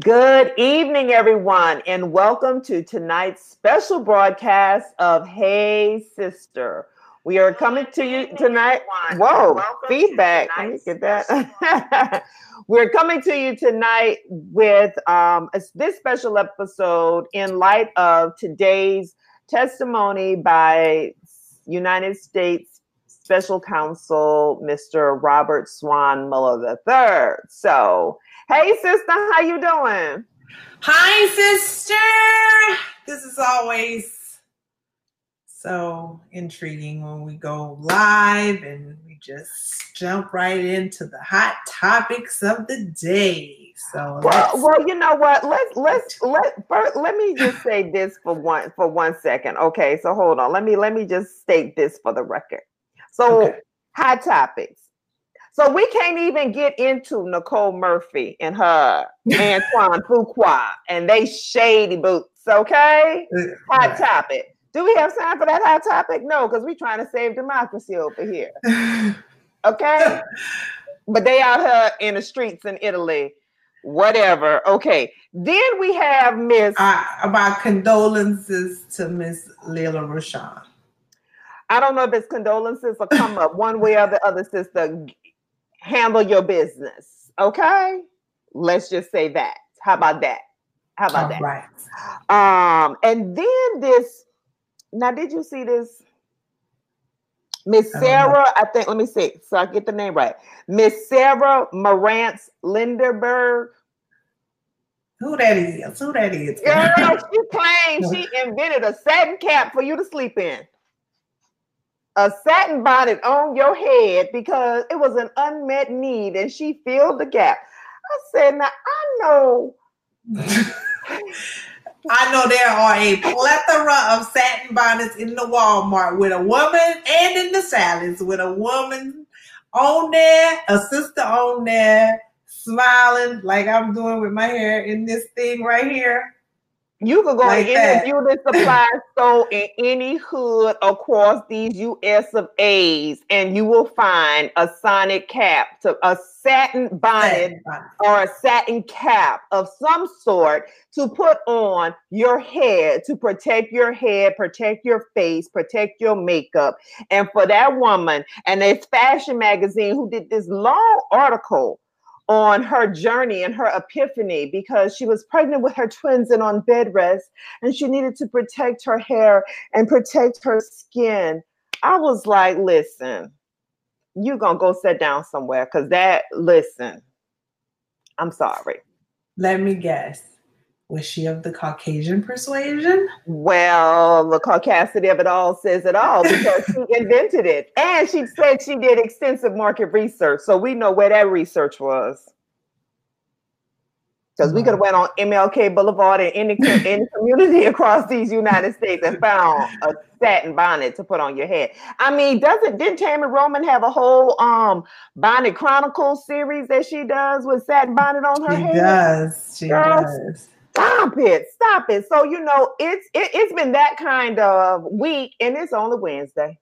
Good evening, everyone, and welcome to tonight's special broadcast of Hey Sister. We are coming to you tonight. Whoa, feedback. Let me get that. We're coming to you tonight with um, this special episode in light of today's testimony by United States Special Counsel Mr. Robert Swan Mueller III. So, hey sister, how you doing? Hi sister. This is always so intriguing when we go live and we just jump right into the hot topics of the day. So well, well you know what? Let's let's let first, let me just say this for one for one second. Okay, so hold on. Let me let me just state this for the record. So okay. hot topics. So we can't even get into Nicole Murphy and her Antoine Fuqua and they shady boots. Okay, hot topic. Do we have time for that hot topic? No, because we're trying to save democracy over here. Okay. but they out here in the streets in Italy. Whatever. Okay. Then we have Miss uh, about condolences to Miss Lela Rochon. I don't know if it's condolences or come up one way or the other, sister. Handle your business. Okay. Let's just say that. How about that? How about All that? Right. Um, and then this now, did you see this? Miss Sarah, I, I, think, let me see, so I get the name right. Miss Sarah Marantz Lindenberg. Who that is? Who that is? Girl, she claims she invented a satin cap for you to sleep in. A satin bonnet on your head because it was an unmet need and she filled the gap. I said, now I know I know there are a plethora of satin bonnets in the Walmart with a woman and in the salads with a woman on there, a sister on there, smiling like I'm doing with my hair in this thing right here. You could go like to any beauty supply store in any hood across these US of A's, and you will find a sonic cap, to a satin bonnet or a satin cap of some sort to put on your head to protect your head, protect your face, protect your makeup. And for that woman, and it's Fashion Magazine who did this long article on her journey and her epiphany because she was pregnant with her twins and on bed rest and she needed to protect her hair and protect her skin. I was like, listen, you're going to go sit down somewhere because that, listen, I'm sorry. Let me guess. Was she of the Caucasian persuasion? Well, the caucasity of it all says it all because she invented it. And she said she did extensive market research. So we know where that research was. Because we could have went on MLK Boulevard in any, any community across these United States and found a satin bonnet to put on your head. I mean, doesn't didn't Tami Roman have a whole um bonnet chronicles series that she does with satin bonnet on her she head? Does. She does. Stop it, stop it. So you know, it's it, it's been that kind of week, and it's only Wednesday.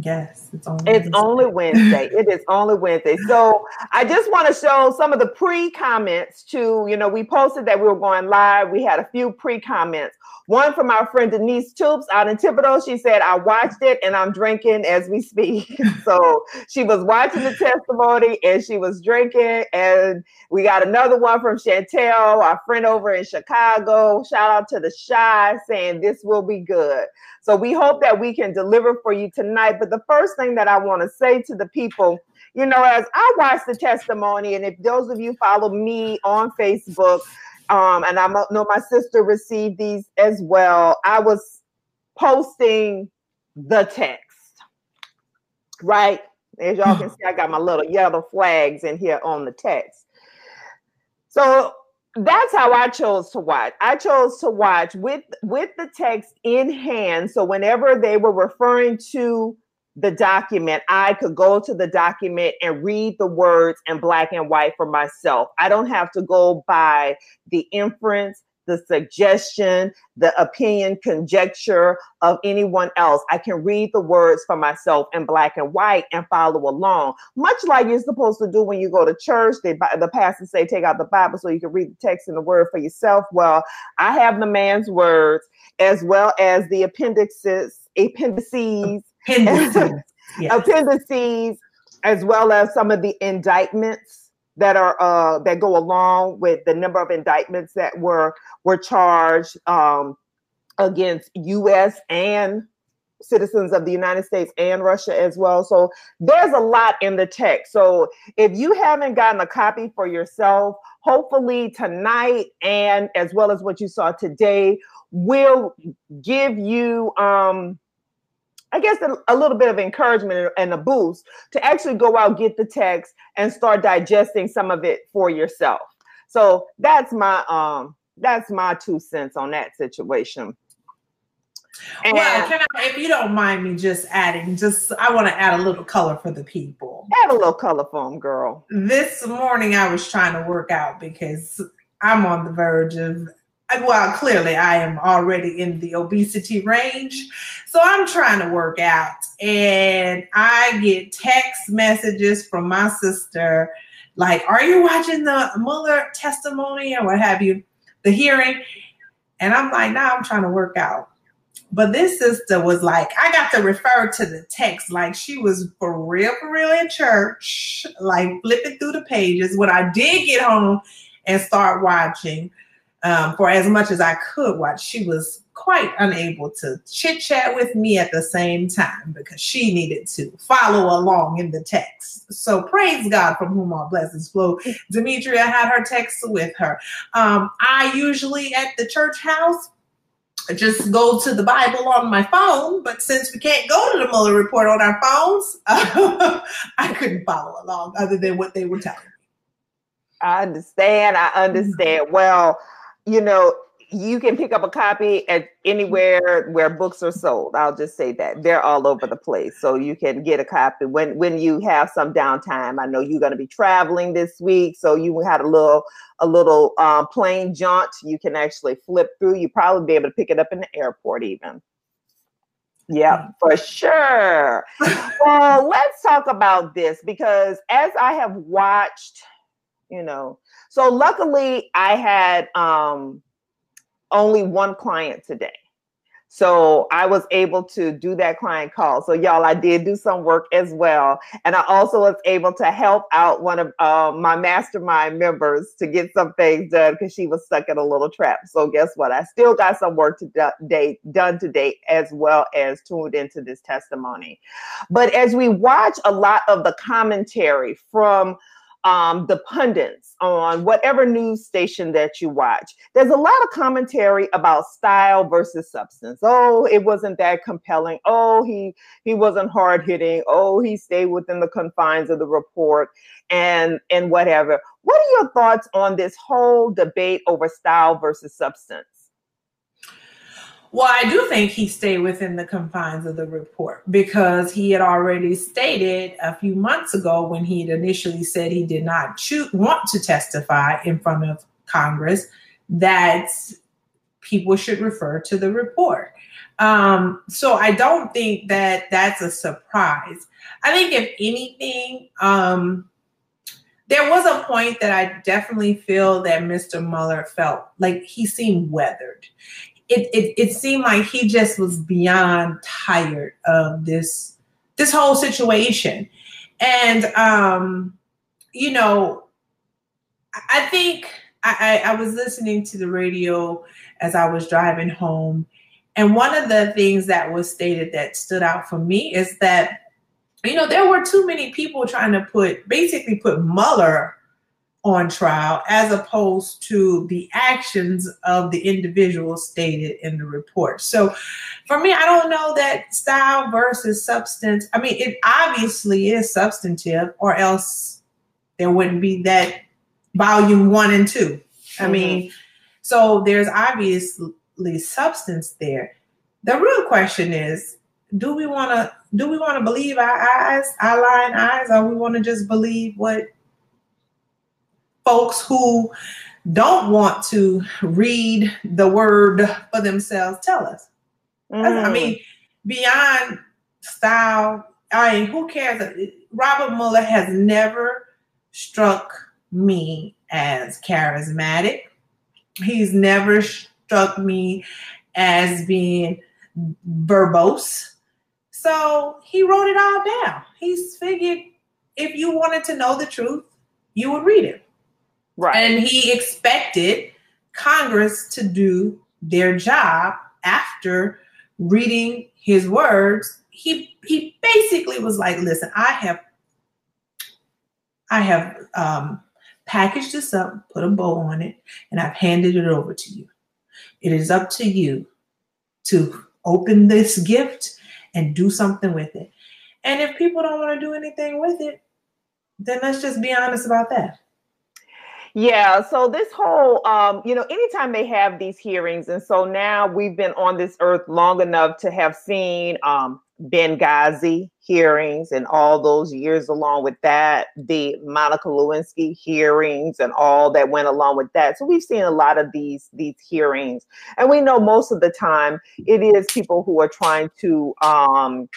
Yes, it's only it's Wednesday. only Wednesday. it is only Wednesday. So I just want to show some of the pre-comments to, you know, we posted that we were going live. We had a few pre-comments. One from our friend Denise Toops out in Thibodaux. She said, I watched it and I'm drinking as we speak. so she was watching the testimony and she was drinking. And we got another one from Chantel, our friend over in Chicago. Shout out to the Chi saying this will be good. So we hope that we can deliver for you tonight. But the first thing that I want to say to the people, you know, as I watch the testimony, and if those of you follow me on Facebook, um, and I know my sister received these as well. I was posting the text, right? As y'all can see, I got my little yellow flags in here on the text. So that's how I chose to watch. I chose to watch with with the text in hand. So whenever they were referring to the document, I could go to the document and read the words in black and white for myself. I don't have to go by the inference the suggestion, the opinion, conjecture of anyone else. I can read the words for myself in black and white and follow along, much like you're supposed to do when you go to church. They, the pastor say, take out the Bible so you can read the text and the word for yourself. Well, I have the man's words as well as the appendixes, appendices, appendices, yes. appendices as well as some of the indictments that are uh, that go along with the number of indictments that were were charged um, against U.S. and citizens of the United States and Russia as well. So there's a lot in the text. So if you haven't gotten a copy for yourself, hopefully tonight and as well as what you saw today will give you um I guess a, a, little bit of encouragement and a boost to actually go out, get the text, and start digesting some of it for yourself. So that's my um that's my two cents on that situation. And well, can I, if you don't mind me just adding, just I want to add a little color for the people. Add a little color for them, girl. This morning I was trying to work out because I'm on the verge of well, clearly I am already in the obesity range. So I'm trying to work out. And I get text messages from my sister like, Are you watching the Mueller testimony or what have you, the hearing? And I'm like, No, nah, I'm trying to work out. But this sister was like, I got to refer to the text like she was for real, for real in church, like flipping through the pages. When I did get home and start watching, um, for as much as I could watch, she was quite unable to chit chat with me at the same time because she needed to follow along in the text. So praise God from whom all blessings flow. Demetria had her text with her. Um, I usually at the church house just go to the Bible on my phone, but since we can't go to the Mueller report on our phones, uh, I couldn't follow along other than what they were telling me. I understand. I understand. Well, you know, you can pick up a copy at anywhere where books are sold. I'll just say that they're all over the place, so you can get a copy when when you have some downtime. I know you're going to be traveling this week, so you had a little a little um, plane jaunt. You can actually flip through. You probably be able to pick it up in the airport even. Yeah, for sure. well, let's talk about this because as I have watched, you know, so luckily, I had um, only one client today. So I was able to do that client call. So y'all, I did do some work as well, and I also was able to help out one of uh, my mastermind members to get some things done because she was stuck in a little trap. So guess what? I still got some work to date done today, as well as tuned into this testimony. But as we watch a lot of the commentary from um, the pundits on whatever news station that you watch, there's a lot of commentary about style versus substance. Oh, it wasn't that compelling. Oh, he he wasn't hard hitting. Oh, he stayed within the confines of the report and and whatever. What are your thoughts on this whole debate over style versus substance? Well, I do think he stayed within the confines of the report because he had already stated a few months ago when he had initially said he did not choose, want to testify in front of Congress that people should refer to the report. Um, so I don't think that that's a surprise. I think, if anything, um, there was a point that I definitely feel that Mr. Mueller felt like he seemed weathered it, it it seemed like he just was beyond tired of this this whole situation. And um you know i think I, I was listening to the radio as i was driving home. And one of the things that was stated that stood out for me is that you know there were too many people trying to put basically put Mueller on trial as opposed to the actions of the individual stated in the report. So for me, I don't know that style versus substance. I mean, it obviously is substantive, or else there wouldn't be that volume one and 2 mm-hmm. I mean, so there's obviously substance there. The real question is, do we want to do we want to believe our eyes, our lying eyes, or we want to just believe what folks who don't want to read the word for themselves tell us. Mm. I mean, beyond style, I mean, who cares? Robert Mueller has never struck me as charismatic. He's never struck me as being verbose. So he wrote it all down. He's figured if you wanted to know the truth, you would read it. Right. And he expected Congress to do their job after reading his words. He he basically was like, listen, I have I have um, packaged this up, put a bow on it, and I've handed it over to you. It is up to you to open this gift and do something with it. And if people don't want to do anything with it, then let's just be honest about that. Yeah, so this whole, um, you know, anytime they have these hearings, and so now we've been on this earth long enough to have seen um, Benghazi hearings and all those years along with that, the Monica Lewinsky hearings and all that went along with that. So we've seen a lot of these these hearings, and we know most of the time it is people who are trying to um,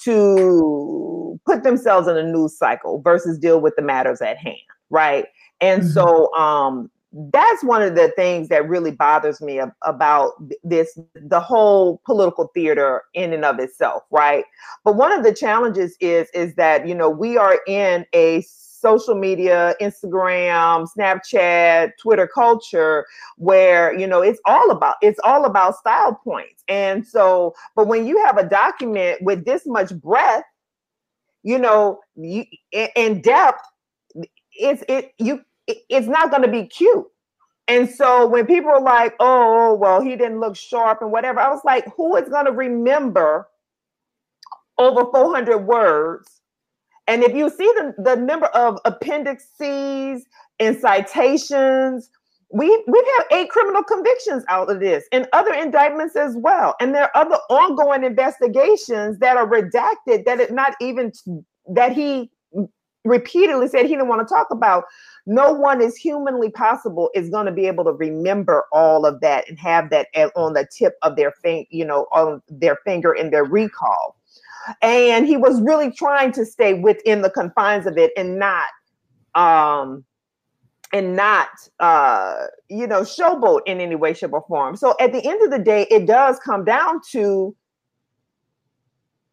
to put themselves in a news cycle versus deal with the matters at hand, right? And mm-hmm. so um, that's one of the things that really bothers me ab- about this the whole political theater in and of itself right but one of the challenges is is that you know we are in a social media instagram snapchat twitter culture where you know it's all about it's all about style points and so but when you have a document with this much breadth you know you in depth it's it you it's not going to be cute. And so when people are like, oh, oh, well, he didn't look sharp and whatever, I was like, who is going to remember over 400 words? And if you see the, the number of appendices and citations, we, we've had eight criminal convictions out of this and other indictments as well. And there are other ongoing investigations that are redacted that it not even that he repeatedly said he didn't want to talk about no one is humanly possible is going to be able to remember all of that and have that on the tip of their finger, you know, on their finger in their recall. And he was really trying to stay within the confines of it and not um and not uh you know showboat in any way shape or form so at the end of the day it does come down to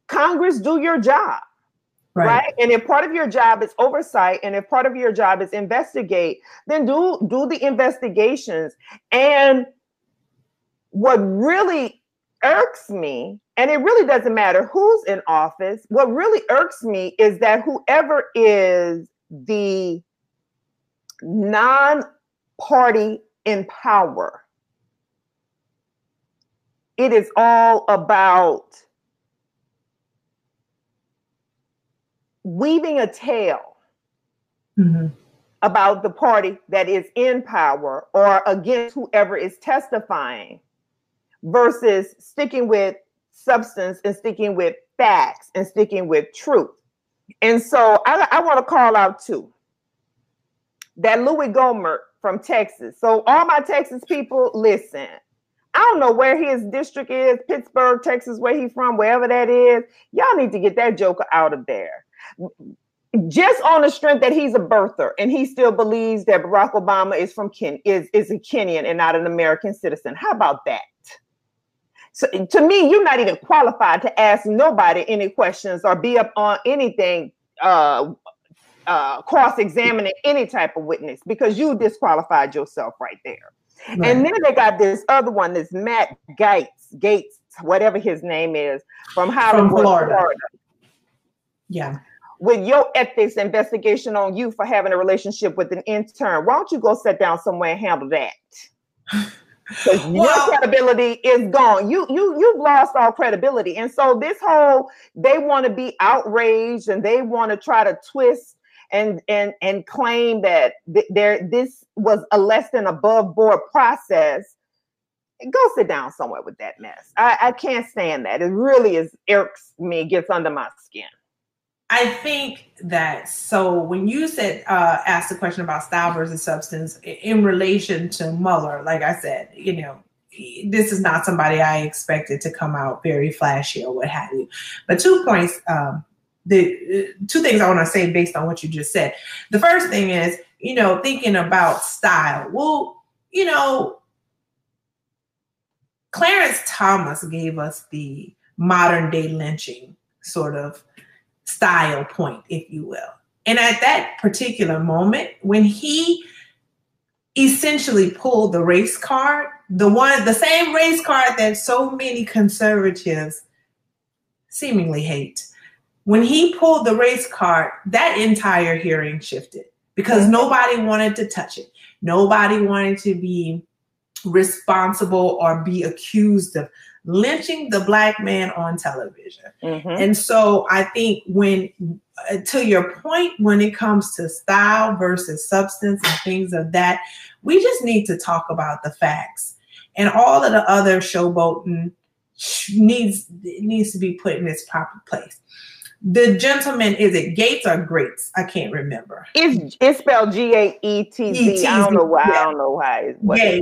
congress do your job Right. right. And if part of your job is oversight and if part of your job is investigate, then do do the investigations. And what really irks me, and it really doesn't matter who's in office, what really irks me is that whoever is the non-party in power, it is all about weaving a tale mm-hmm. about the party that is in power or against whoever is testifying versus sticking with substance and sticking with facts and sticking with truth. And so I, I want to call out too that Louis Gohmert from Texas. So all my Texas people, listen. I don't know where his district is, Pittsburgh, Texas, where he's from, wherever that is. Y'all need to get that joker out of there just on the strength that he's a birther and he still believes that Barack Obama is from Ken is is a Kenyan and not an American citizen. How about that? So to me, you're not even qualified to ask nobody any questions or be up on anything uh, uh, cross-examining any type of witness because you disqualified yourself right there. Right. And then they got this other one, this Matt Gaetz, Gaetz, whatever his name is, from Hollywood, from Florida. Florida. Yeah with your ethics investigation on you for having a relationship with an intern. Why don't you go sit down somewhere and handle that? well, your credibility is gone. You you you've lost all credibility. And so this whole they want to be outraged and they want to try to twist and and and claim that th- there this was a less than above board process. Go sit down somewhere with that mess. I, I can't stand that. It really is irks me, gets under my skin. I think that so when you said uh asked the question about style versus substance in relation to Mueller, like I said, you know, this is not somebody I expected to come out very flashy or what have you. But two points, um, the two things I want to say based on what you just said. The first thing is, you know, thinking about style. Well, you know, Clarence Thomas gave us the modern day lynching sort of style point, if you will. And at that particular moment, when he essentially pulled the race card, the one, the same race card that so many conservatives seemingly hate, when he pulled the race card, that entire hearing shifted because nobody wanted to touch it. Nobody wanted to be responsible or be accused of lynching the black man on television. Mm-hmm. And so I think when, uh, to your point, when it comes to style versus substance and things of that, we just need to talk about the facts. And all of the other showboating needs needs to be put in its proper place. The gentleman, is it Gates or Greats? I can't remember. It's it's spelled G A E T Z. I don't know why. I don't know why. What his.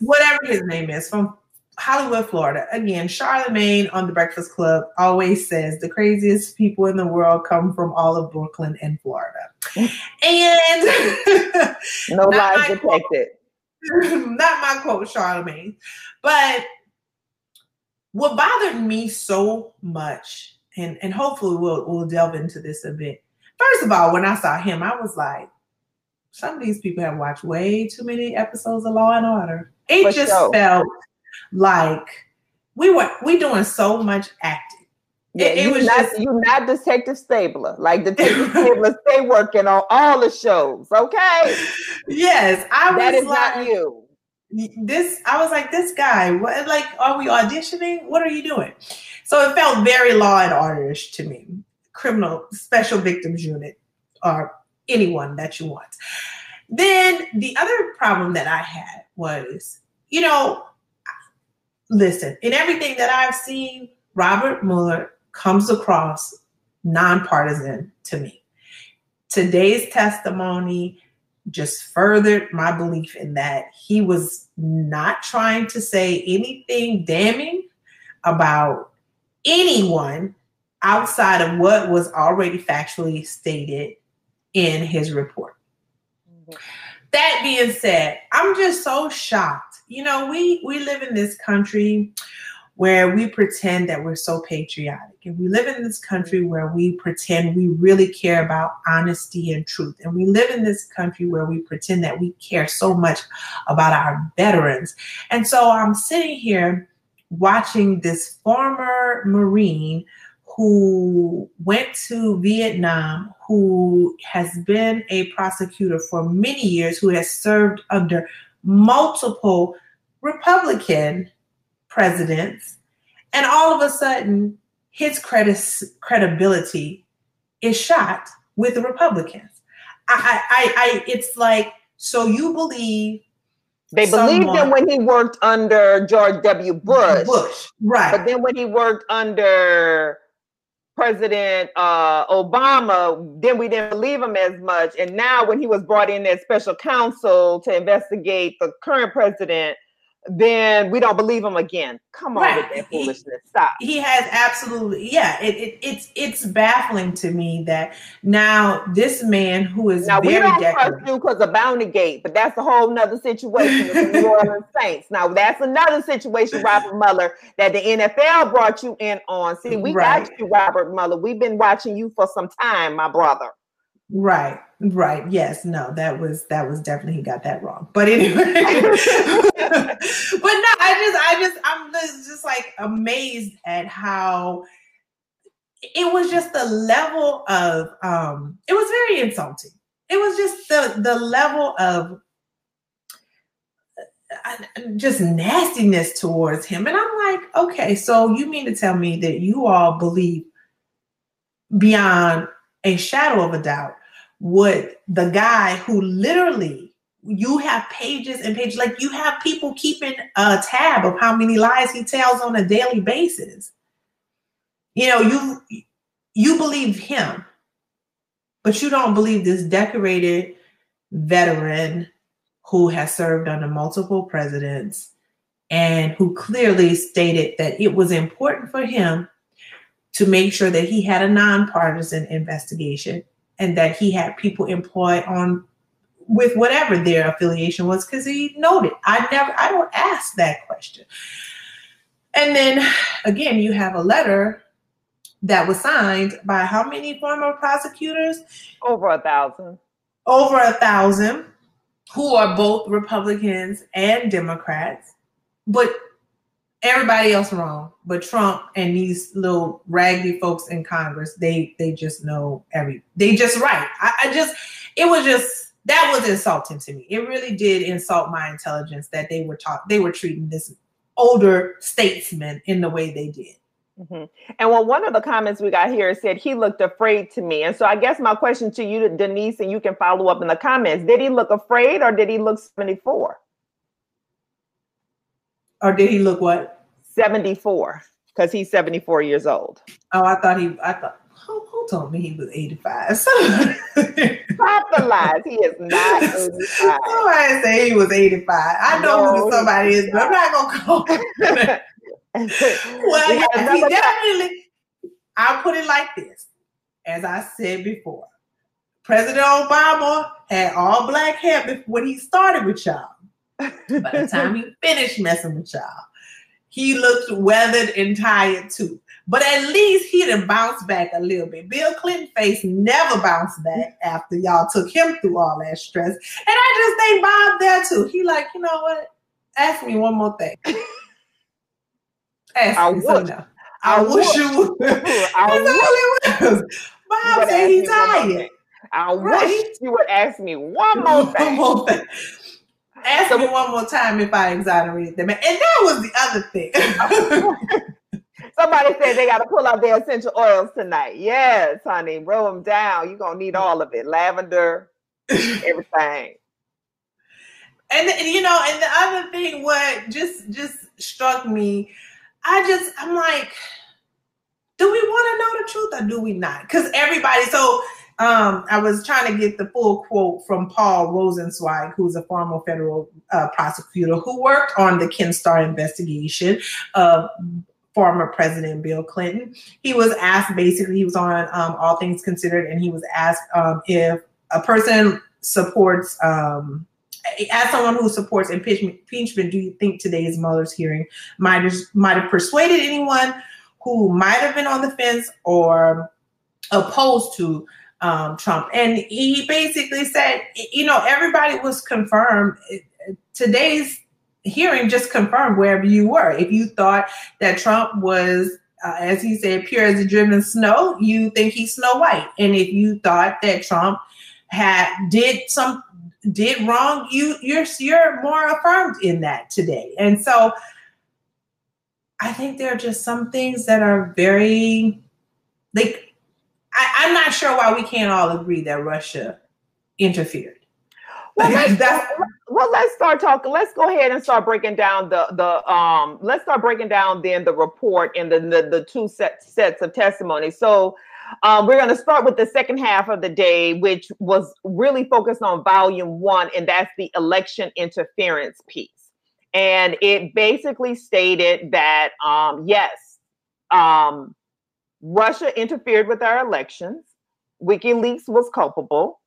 Whatever his name is from Hollywood, Florida. Again, Charlemagne on the Breakfast Club always says the craziest people in the world come from all of Brooklyn and Florida. and no lies detected. Not my quote, Charlemagne. But what bothered me so much and and hopefully we'll we'll delve into this a bit. First of all, when I saw him, I was like, some of these people have watched way too many episodes of Law and Order. It For just sure. felt like we were we doing so much acting. Yeah, it, it was not just, you not Detective Stabler. Like Detective Stabler stay working on all the shows. Okay. Yes, I that was is like, not you. This I was like, this guy, what like are we auditioning? What are you doing? So it felt very law and orderish to me. Criminal special victims unit or anyone that you want. Then the other problem that I had was, you know, listen, in everything that I've seen, Robert Mueller comes across nonpartisan to me. Today's testimony just furthered my belief in that he was not trying to say anything damning about anyone outside of what was already factually stated in his report. Mm-hmm. That being said, I'm just so shocked. You know, we we live in this country where we pretend that we're so patriotic. And we live in this country where we pretend we really care about honesty and truth. And we live in this country where we pretend that we care so much about our veterans. And so I'm sitting here watching this former Marine who went to Vietnam, who has been a prosecutor for many years, who has served under multiple Republican presidents, and all of a sudden, his credit, credibility is shot with the Republicans. I, I, I, it's like, so you believe they believed him when he worked under George W. Bush. Bush, right. But then when he worked under President uh, Obama, then we didn't believe him as much. And now when he was brought in as special counsel to investigate the current president, then we don't believe him again. Come on right. with that foolishness. Stop. He has absolutely, yeah. It, it, it's it's baffling to me that now this man who is now we don't trust you because of Bounty Gate, but that's a whole nother situation with the New Orleans Saints. Now that's another situation, Robert Mueller, that the NFL brought you in on. See, we right. got you, Robert Mueller. We've been watching you for some time, my brother. Right, right. Yes, no, that was that was definitely he got that wrong. But anyway, but no, I just I just I'm just, like amazed at how it was just the level of um it was very insulting. It was just the the level of uh, just nastiness towards him. And I'm like, okay, so you mean to tell me that you all believe beyond a shadow of a doubt what the guy who literally you have pages and pages like you have people keeping a tab of how many lies he tells on a daily basis. You know you you believe him but you don't believe this decorated veteran who has served under multiple presidents and who clearly stated that it was important for him to make sure that he had a nonpartisan investigation and that he had people employed on with whatever their affiliation was because he noted i never i don't ask that question. And then again you have a letter that was signed by how many former prosecutors? Over a thousand. Over a thousand who are both republicans and democrats but everybody else wrong but trump and these little raggedy folks in congress they they just know every they just right I, I just it was just that was insulting to me it really did insult my intelligence that they were taught they were treating this older statesman in the way they did Mm-hmm. And well, one of the comments we got here said he looked afraid to me. And so I guess my question to you, Denise, and you can follow up in the comments: Did he look afraid, or did he look seventy-four? Or did he look what? 74, because he's 74 years old. Oh, I thought he, I thought, who, who told me he was 85? Stop the lies. He is not 85. Somebody say he was 85. I know no, who somebody is, but I'm not going to call him. well, yeah, he definitely, I'll put it like this. As I said before, President Obama had all black hair when he started with y'all. By the time he finished messing with y'all, he looked weathered and tired too. But at least he didn't bounce back a little bit. Bill Clinton face never bounced back after y'all took him through all that stress. And I just think Bob there too. He like, you know what? Ask me one more thing. Ask I me wish, I, I wish you would. I That's all it was. Bob said he's tired. I right. wish you would ask me one more thing. One more thing. Ask so, me one more time if I exonerate them. And that was the other thing. Somebody said they got to pull out their essential oils tonight. Yes, honey, roll them down. You're gonna need all of it. Lavender, everything. And, and you know, and the other thing, what just just struck me, I just I'm like, do we want to know the truth or do we not? Because everybody, so um, I was trying to get the full quote from Paul Rosenzweig, who's a former federal uh, prosecutor who worked on the Ken Starr investigation of former President Bill Clinton. He was asked basically, he was on um, All Things Considered, and he was asked um, if a person supports. Um, as someone who supports impeachment, impeachment, do you think today's Mueller's hearing might might have persuaded anyone who might have been on the fence or opposed to um, Trump. And he basically said, you know, everybody was confirmed. Today's hearing just confirmed wherever you were. If you thought that Trump was, uh, as he said, pure as the driven snow, you think he's Snow White. And if you thought that Trump had did some did wrong, you you're you're more affirmed in that today. And so I think there are just some things that are very like I, am not sure why we can't all agree that Russia interfered. Well, let's, well, let's start talking. Let's go ahead and start breaking down the the um. Let's start breaking down then the report and the the, the two set, sets of testimony. So. Um, we're going to start with the second half of the day, which was really focused on volume one, and that's the election interference piece. And it basically stated that, um, yes, um, Russia interfered with our elections. WikiLeaks was culpable.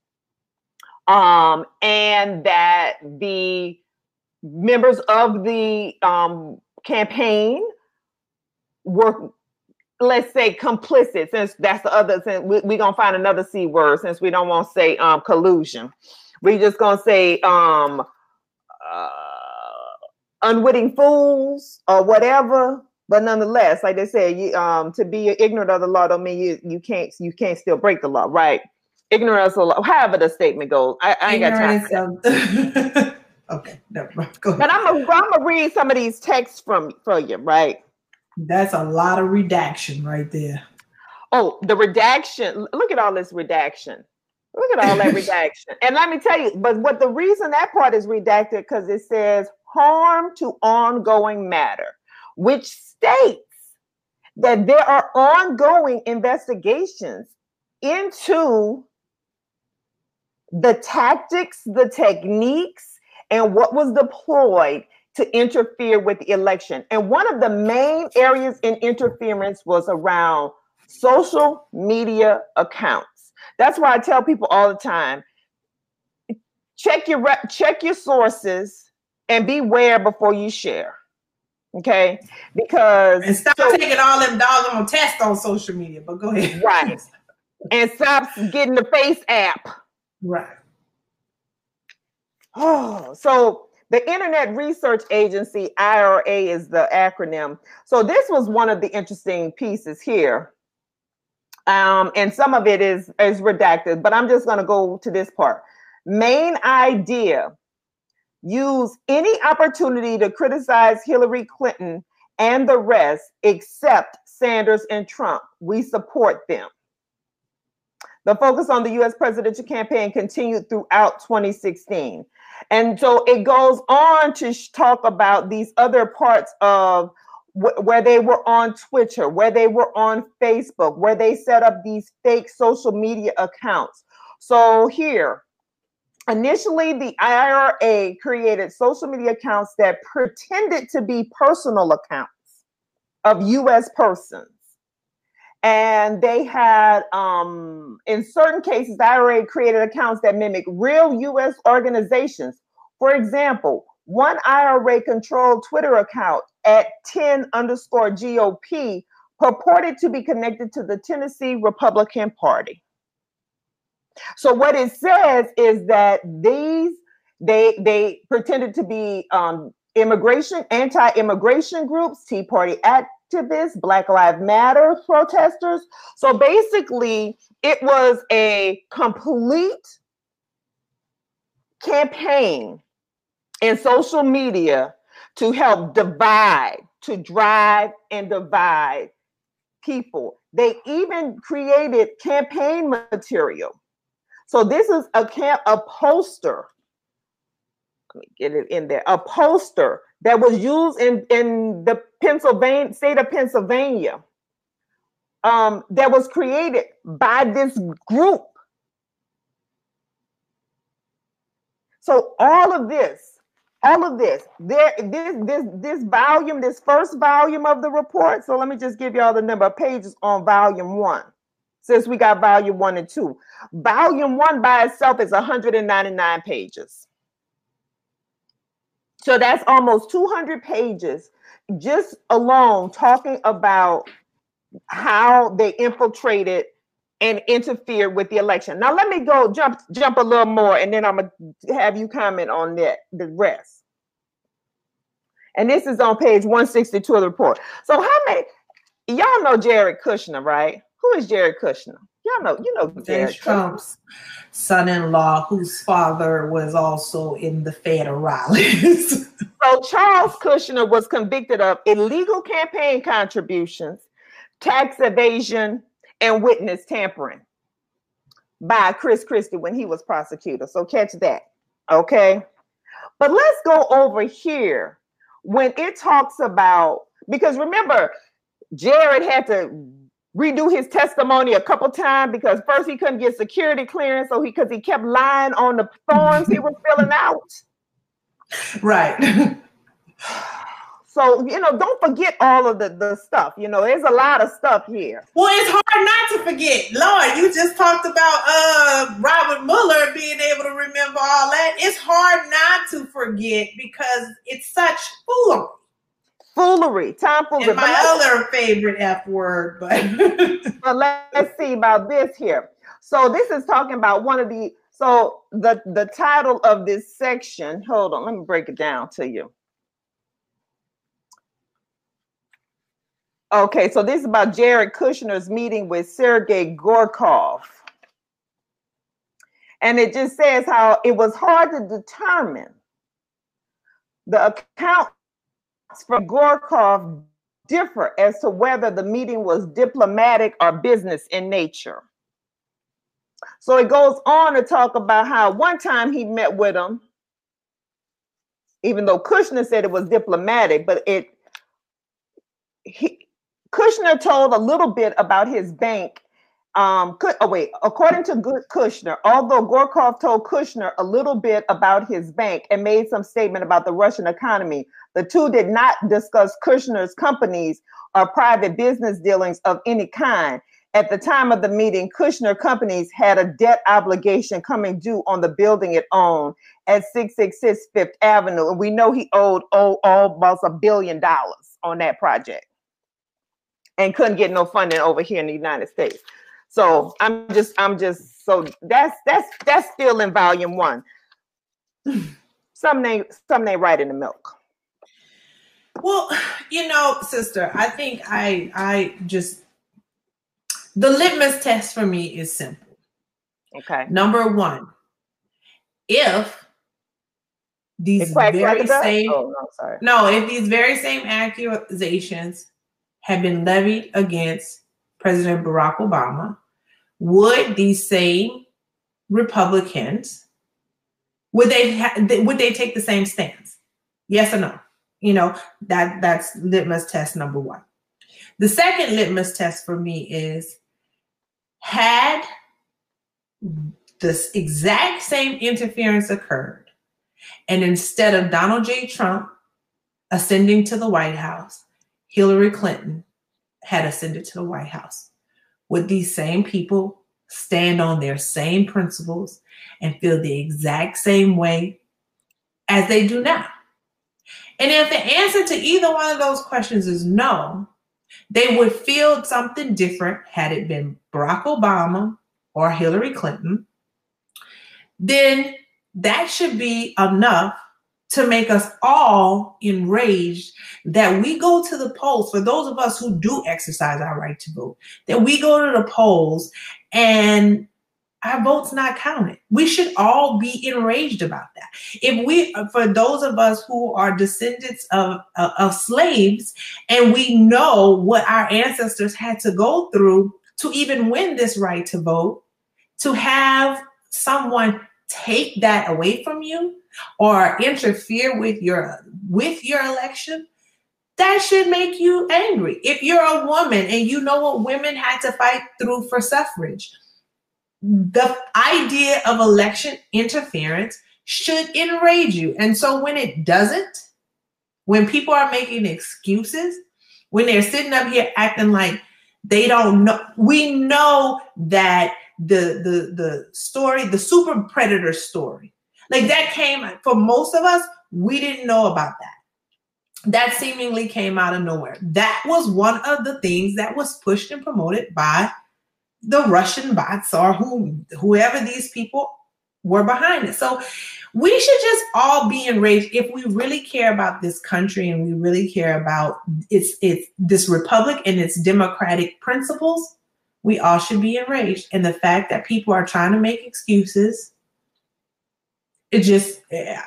Um, and that the members of the um, campaign were, let's say, complicit, since that's the other, since we're we going to find another C word, since we don't want to say um, collusion. We're just going to say um, uh, unwitting fools or whatever but nonetheless, like they said, you, um, to be ignorant of the law don't mean you you can't you can't still break the law, right? Ignorance of the law, however the statement goes. I, I ain't got time. okay, never mind. Go. But I'm gonna I'm gonna read some of these texts from for you, right? That's a lot of redaction right there. Oh, the redaction. Look at all this redaction. Look at all that redaction. And let me tell you, but what the reason that part is redacted because it says harm to ongoing matter, which states that there are ongoing investigations into the tactics, the techniques, and what was deployed to interfere with the election. And one of the main areas in interference was around social media accounts. That's why I tell people all the time check your check your sources and beware before you share. Okay, because and stop so, taking all them doggone tests on social media. But go ahead, right? and stop getting the face app, right? Oh, so the Internet Research Agency, IRA is the acronym. So this was one of the interesting pieces here. Um, and some of it is, is redacted, but I'm just going to go to this part. Main idea use any opportunity to criticize Hillary Clinton and the rest except Sanders and Trump. We support them. The focus on the US presidential campaign continued throughout 2016. And so it goes on to talk about these other parts of wh- where they were on Twitter, where they were on Facebook, where they set up these fake social media accounts. So here, initially the IRA created social media accounts that pretended to be personal accounts of US persons. And they had um, in certain cases the ira created accounts that mimic real u.s organizations. For example one ira controlled twitter account at 10 underscore gop purported to be connected to the tennessee republican party so what it says is that these they they pretended to be um, immigration anti-immigration groups tea party activists, Black Lives Matter protesters. So basically, it was a complete campaign in social media to help divide, to drive and divide people. They even created campaign material. So this is a camp a poster. Let me get it in there. A poster that was used in, in the Pennsylvania state of Pennsylvania um, that was created by this group. So all of this, all of this, there, this, this, this volume, this first volume of the report. So let me just give you all the number of pages on volume one, since we got volume one and two. Volume one by itself is 199 pages. So that's almost 200 pages just alone talking about how they infiltrated and interfered with the election. Now let me go jump jump a little more and then I'm gonna have you comment on that the rest. And this is on page 162 of the report. So how many y'all know Jared Kushner, right? Who is Jared Kushner? Y'all know, you know Jared Trump's son-in-law, whose father was also in the federales. so Charles Kushner was convicted of illegal campaign contributions, tax evasion, and witness tampering by Chris Christie when he was prosecutor. So catch that. Okay. But let's go over here when it talks about because remember, Jared had to redo his testimony a couple times because first he couldn't get security clearance, so he because he kept lying on the forms he was filling out. Right. So, you know, don't forget all of the, the stuff. You know, there's a lot of stuff here. Well, it's hard not to forget. Lord, you just talked about uh Robert Mueller being able to remember all that. It's hard not to forget because it's such foolery foolery, tomfoolery. And my other favorite F word, but but let's see about this here. So this is talking about one of the so the the title of this section. Hold on, let me break it down to you. Okay, so this is about Jared Kushner's meeting with Sergei Gorkov. And it just says how it was hard to determine the account from Gorkov differ as to whether the meeting was diplomatic or business in nature. So it goes on to talk about how one time he met with him, even though Kushner said it was diplomatic, but it he Kushner told a little bit about his bank um, oh wait, according to Kushner, although Gorkov told Kushner a little bit about his bank and made some statement about the Russian economy, the two did not discuss Kushner's companies or private business dealings of any kind. At the time of the meeting, Kushner Companies had a debt obligation coming due on the building it owned at 666 Fifth Avenue. And we know he owed oh, almost a billion dollars on that project and couldn't get no funding over here in the United States. So I'm just, I'm just, so that's that's that's still in volume one. Some name, some name right in the milk. Well, you know, sister, I think I I just the litmus test for me is simple. Okay. Number one, if these very same oh, no, sorry. no, if these very same accusations have been levied against President Barack Obama, would these same Republicans would they ha- would they take the same stance? Yes or no? You know that that's litmus test number one. The second litmus test for me is had this exact same interference occurred, and instead of Donald J. Trump ascending to the White House, Hillary Clinton had ascended to the White House. Would these same people stand on their same principles and feel the exact same way as they do now? And if the answer to either one of those questions is no, they would feel something different had it been Barack Obama or Hillary Clinton. Then that should be enough to make us all enraged that we go to the polls. For those of us who do exercise our right to vote that we go to the polls and our vote's not counted. We should all be enraged about that. If we for those of us who are descendants of, of, of slaves and we know what our ancestors had to go through to even win this right to vote to have someone take that away from you or interfere with your with your election that should make you angry. If you're a woman and you know what women had to fight through for suffrage the idea of election interference should enrage you. And so when it doesn't when people are making excuses when they're sitting up here acting like they don't know we know that the the the story the super predator story like that came for most of us, we didn't know about that. That seemingly came out of nowhere. That was one of the things that was pushed and promoted by the Russian bots or who whoever these people were behind it. So we should just all be enraged if we really care about this country and we really care about its its this republic and its democratic principles. We all should be enraged. And the fact that people are trying to make excuses it just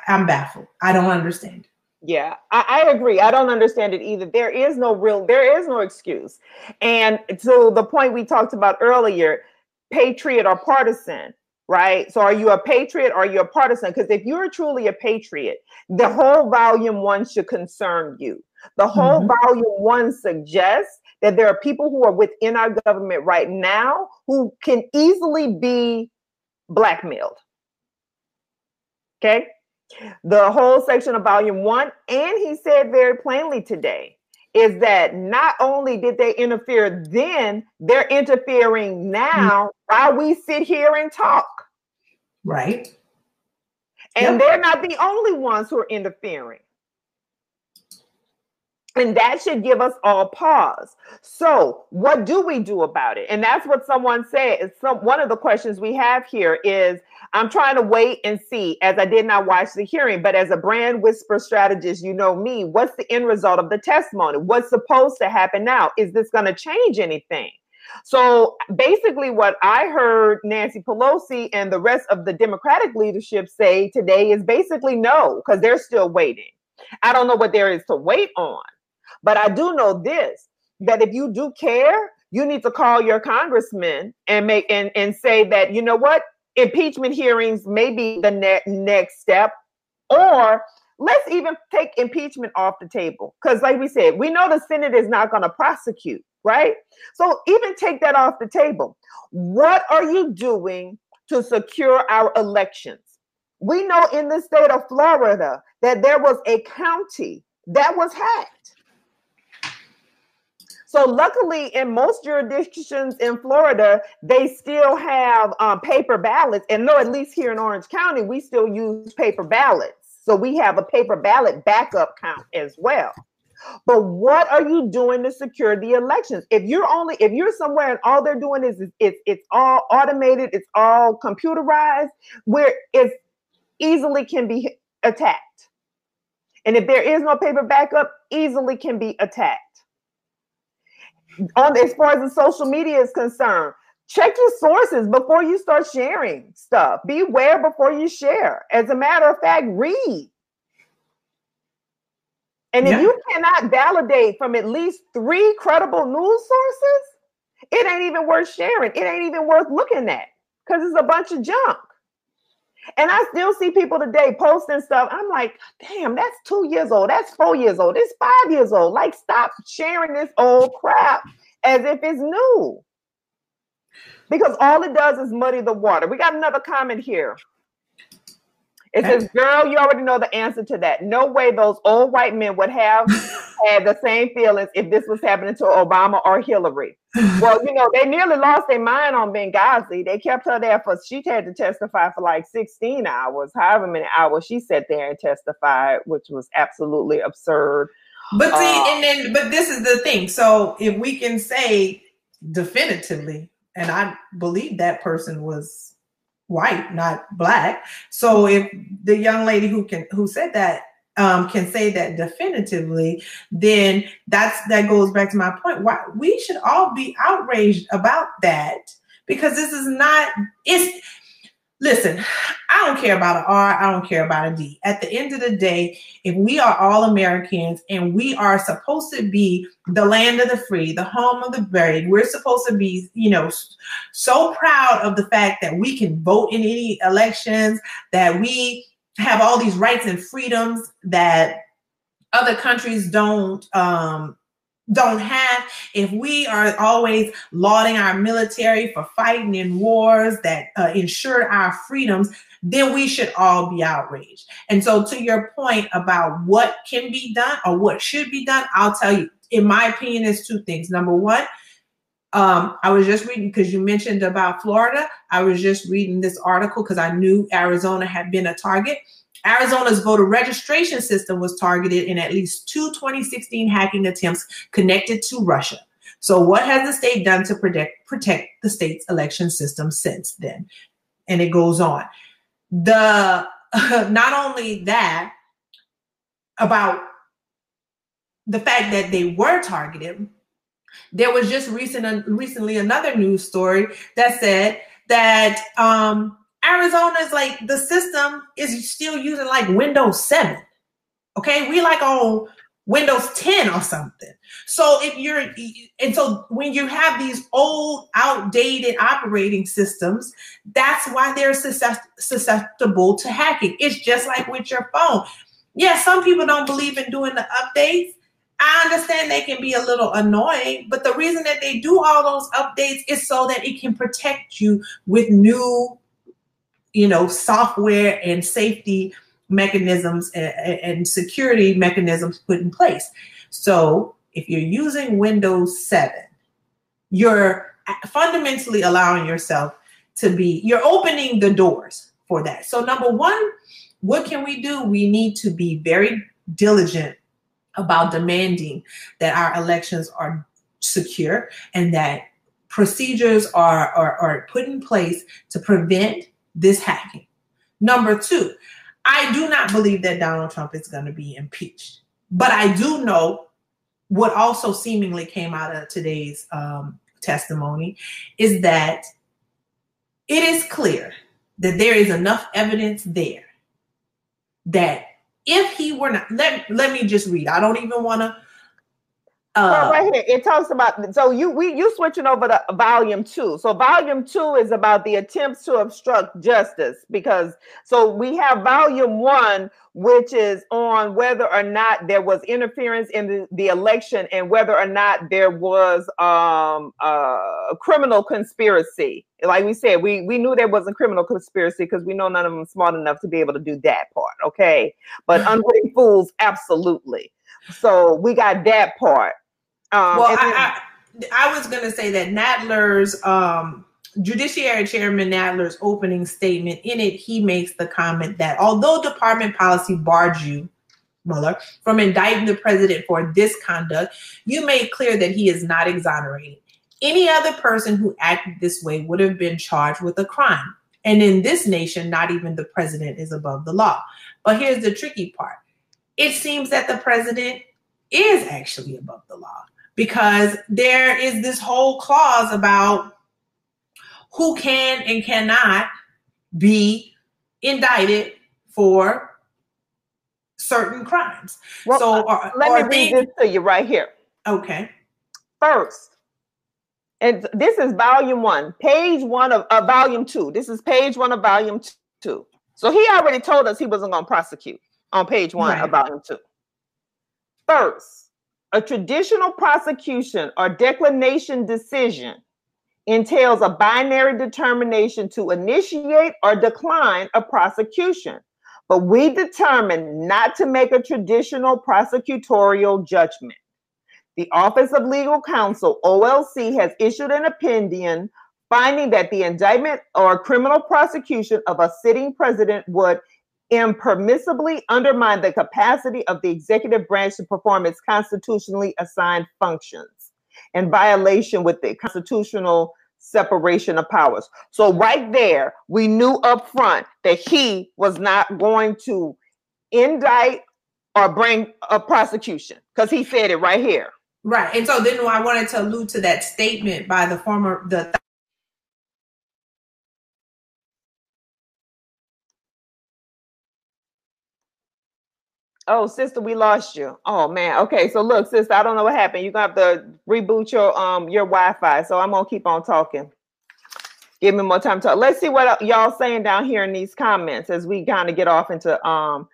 i'm baffled. I don't understand yeah I, I, agree. I don't understand it either. There is no real there is no excuse. And to the point we talked about earlier patriot or partisan right? So are you a patriot? Or are you a partisan? Because if you're truly a patriot the whole volume one should concern you. The whole mm-hmm. volume one suggests that there are people who are within our government right now who can easily be blackmailed Okay. The whole section of volume one, and he said very plainly today, is that not only did they interfere then, they're interfering now while we sit here and talk. Right. And yep. they're not the only ones who are interfering. And that should give us all pause. So, what do we do about it? And that's what someone said. Some one of the questions we have here is I'm trying to wait and see as I did not watch the hearing, but as a brand whisper strategist, you know me, what's the end result of the testimony? What's supposed to happen now? Is this going to change anything? So basically, what I heard Nancy Pelosi and the rest of the Democratic leadership say today is basically no, because they're still waiting. I don't know what there is to wait on, but I do know this that if you do care, you need to call your congressman and make and, and say that, you know what, impeachment hearings may be the ne- next step, or let's even take impeachment off the table. Because, like we said, we know the Senate is not going to prosecute. right? So even take that off the table. What are you doing to secure our elections? We know in the state of Florida that there was a county that was hacked. So, luckily, in most jurisdictions in Florida, they still have um, paper ballots. And no, at least here in Orange County, we still use paper ballots. So, we have a paper ballot backup count as well. But what are you doing to secure the elections? If you're only if you're somewhere and all they're doing is it's it's all automated, it's all computerized, where it easily can be attacked. And if there is no paper backup, easily can be attacked. On as far as the social media is concerned, check your sources before you start sharing stuff. Beware before you share. As a matter of fact, read. And if yeah. you cannot validate from at least three credible news sources, it ain't even worth sharing. It ain't even worth looking at because it's a bunch of junk. And I still see people today posting stuff. I'm like, damn, that's two years old. That's four years old. It's five years old. Like, stop sharing this old crap as if it's new. Because all it does is muddy the water. We got another comment here. It says, girl, you already know the answer to that. No way those old white men would have had the same feelings if this was happening to Obama or Hillary. Well, you know, they nearly lost their mind on Benghazi. They kept her there for, she had to testify for like 16 hours, however many hours she sat there and testified, which was absolutely absurd. But see, uh, and then, but this is the thing. So if we can say definitively, and I believe that person was white, not black. So if the young lady who can who said that um, can say that definitively, then that's that goes back to my point. Why we should all be outraged about that because this is not it's Listen, I don't care about an R, I don't care about a D. At the end of the day, if we are all Americans and we are supposed to be the land of the free, the home of the brave, we're supposed to be, you know, so proud of the fact that we can vote in any elections, that we have all these rights and freedoms that other countries don't um, don't have, if we are always lauding our military for fighting in wars that uh, ensured our freedoms, then we should all be outraged. And so, to your point about what can be done or what should be done, I'll tell you, in my opinion, is two things. Number one, um, I was just reading because you mentioned about Florida. I was just reading this article because I knew Arizona had been a target. Arizona's voter registration system was targeted in at least two 2016 hacking attempts connected to Russia. So, what has the state done to protect, protect the state's election system since then? And it goes on. The not only that, about the fact that they were targeted, there was just recent recently another news story that said that um, Arizona is like the system is still using like Windows 7. Okay, we like on Windows 10 or something. So if you're and so when you have these old outdated operating systems, that's why they're susceptible to hacking. It's just like with your phone. Yeah, some people don't believe in doing the updates. I understand they can be a little annoying, but the reason that they do all those updates is so that it can protect you with new you know, software and safety mechanisms and, and security mechanisms put in place. So if you're using Windows 7, you're fundamentally allowing yourself to be, you're opening the doors for that. So, number one, what can we do? We need to be very diligent about demanding that our elections are secure and that procedures are, are, are put in place to prevent this hacking. Number two, I do not believe that Donald Trump is going to be impeached, but I do know what also seemingly came out of today's um, testimony is that it is clear that there is enough evidence there that if he were not let, let me just read. I don't even want to Uh, right here, it talks about so you we you switching over to volume two. So volume two is about the attempts to obstruct justice because so we have volume one, which is on whether or not there was interference in the, the election and whether or not there was um a criminal conspiracy. Like we said, we we knew there was a criminal conspiracy because we know none of them smart enough to be able to do that part. Okay, but unwitting fools, absolutely. So we got that part. Um, well, I, I, I, was going to say that Nadler's um, Judiciary Chairman Nadler's opening statement in it, he makes the comment that although department policy barred you, Mueller, from indicting the president for this conduct, you made clear that he is not exonerated. Any other person who acted this way would have been charged with a crime. And in this nation, not even the president is above the law. But here's the tricky part it seems that the president is actually above the law because there is this whole clause about who can and cannot be indicted for certain crimes. Well, so, uh, let me read this to you right here. Okay. First, and this is volume one, page one of uh, volume two. This is page one of volume two. So he already told us he wasn't going to prosecute on page one right. of volume two. First, a traditional prosecution or declination decision entails a binary determination to initiate or decline a prosecution. But we determined not to make a traditional prosecutorial judgment. The Office of Legal Counsel, OLC, has issued an opinion finding that the indictment or criminal prosecution of a sitting president would impermissibly undermine the capacity of the executive branch to perform its constitutionally assigned functions in violation with the constitutional separation of powers. So right there, we knew up front that he was not going to indict or bring a prosecution because he said it right here. Right. And so then I wanted to allude to that statement by the former the Oh, sister, we lost you. Oh man. Okay, so look, sister, I don't know what happened. You're gonna have to reboot your um your Wi-Fi. So I'm gonna keep on talking. Give me more time to talk. Let's see what y'all saying down here in these comments as we kind of get off into um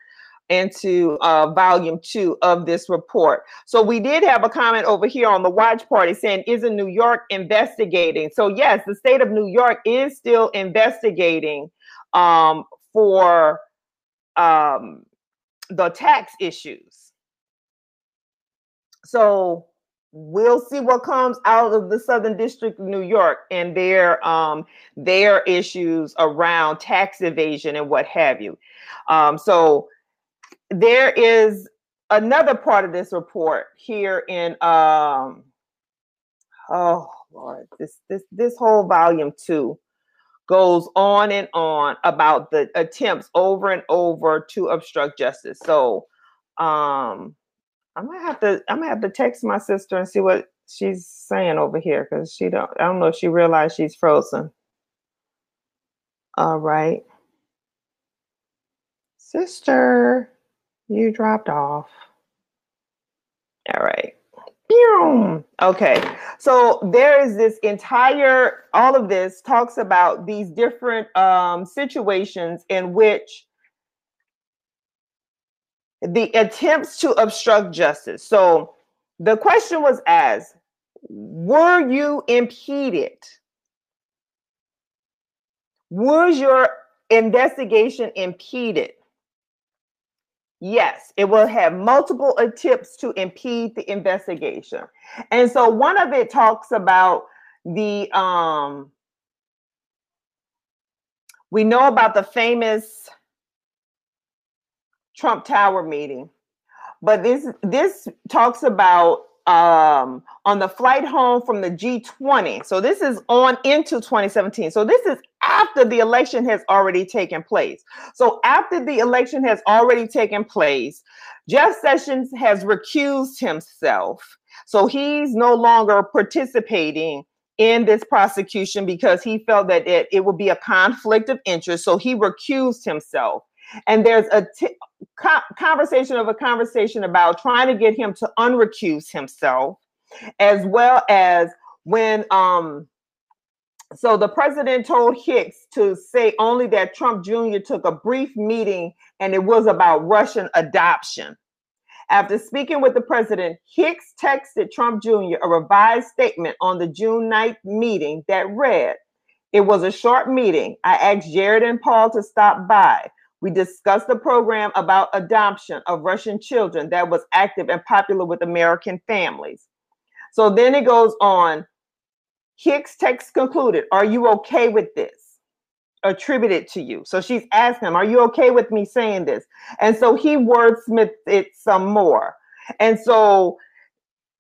into uh, volume two of this report. So we did have a comment over here on the watch party saying, isn't New York investigating? So yes, the state of New York is still investigating um, for um, the tax issues. So we'll see what comes out of the Southern District of New York and their um, their issues around tax evasion and what have you. Um, so there is another part of this report here in um, oh Lord, this this this whole volume two goes on and on about the attempts over and over to obstruct justice. So um I'm gonna have to I'm gonna have to text my sister and see what she's saying over here because she don't I don't know if she realized she's frozen. All right. Sister, you dropped off. All right. Okay, so there is this entire, all of this talks about these different um, situations in which the attempts to obstruct justice. So the question was asked Were you impeded? Was your investigation impeded? Yes, it will have multiple attempts to impede the investigation. And so one of it talks about the um we know about the famous Trump Tower meeting. But this this talks about um, on the flight home from the G20. So this is on into 2017. So this is after the election has already taken place. So after the election has already taken place, Jeff Sessions has recused himself. So he's no longer participating in this prosecution because he felt that it, it would be a conflict of interest. So he recused himself. And there's a t- co- conversation of a conversation about trying to get him to unrecuse himself. as well as when um so the president told Hicks to say only that Trump Jr. took a brief meeting and it was about Russian adoption. After speaking with the president, Hicks texted Trump Jr. a revised statement on the June 9th meeting that read, It was a short meeting. I asked Jared and Paul to stop by. We discussed the program about adoption of Russian children that was active and popular with American families. So then it goes on. Hicks text concluded, Are you okay with this? Attributed to you. So she's asking him, Are you okay with me saying this? And so he wordsmithed it some more. And so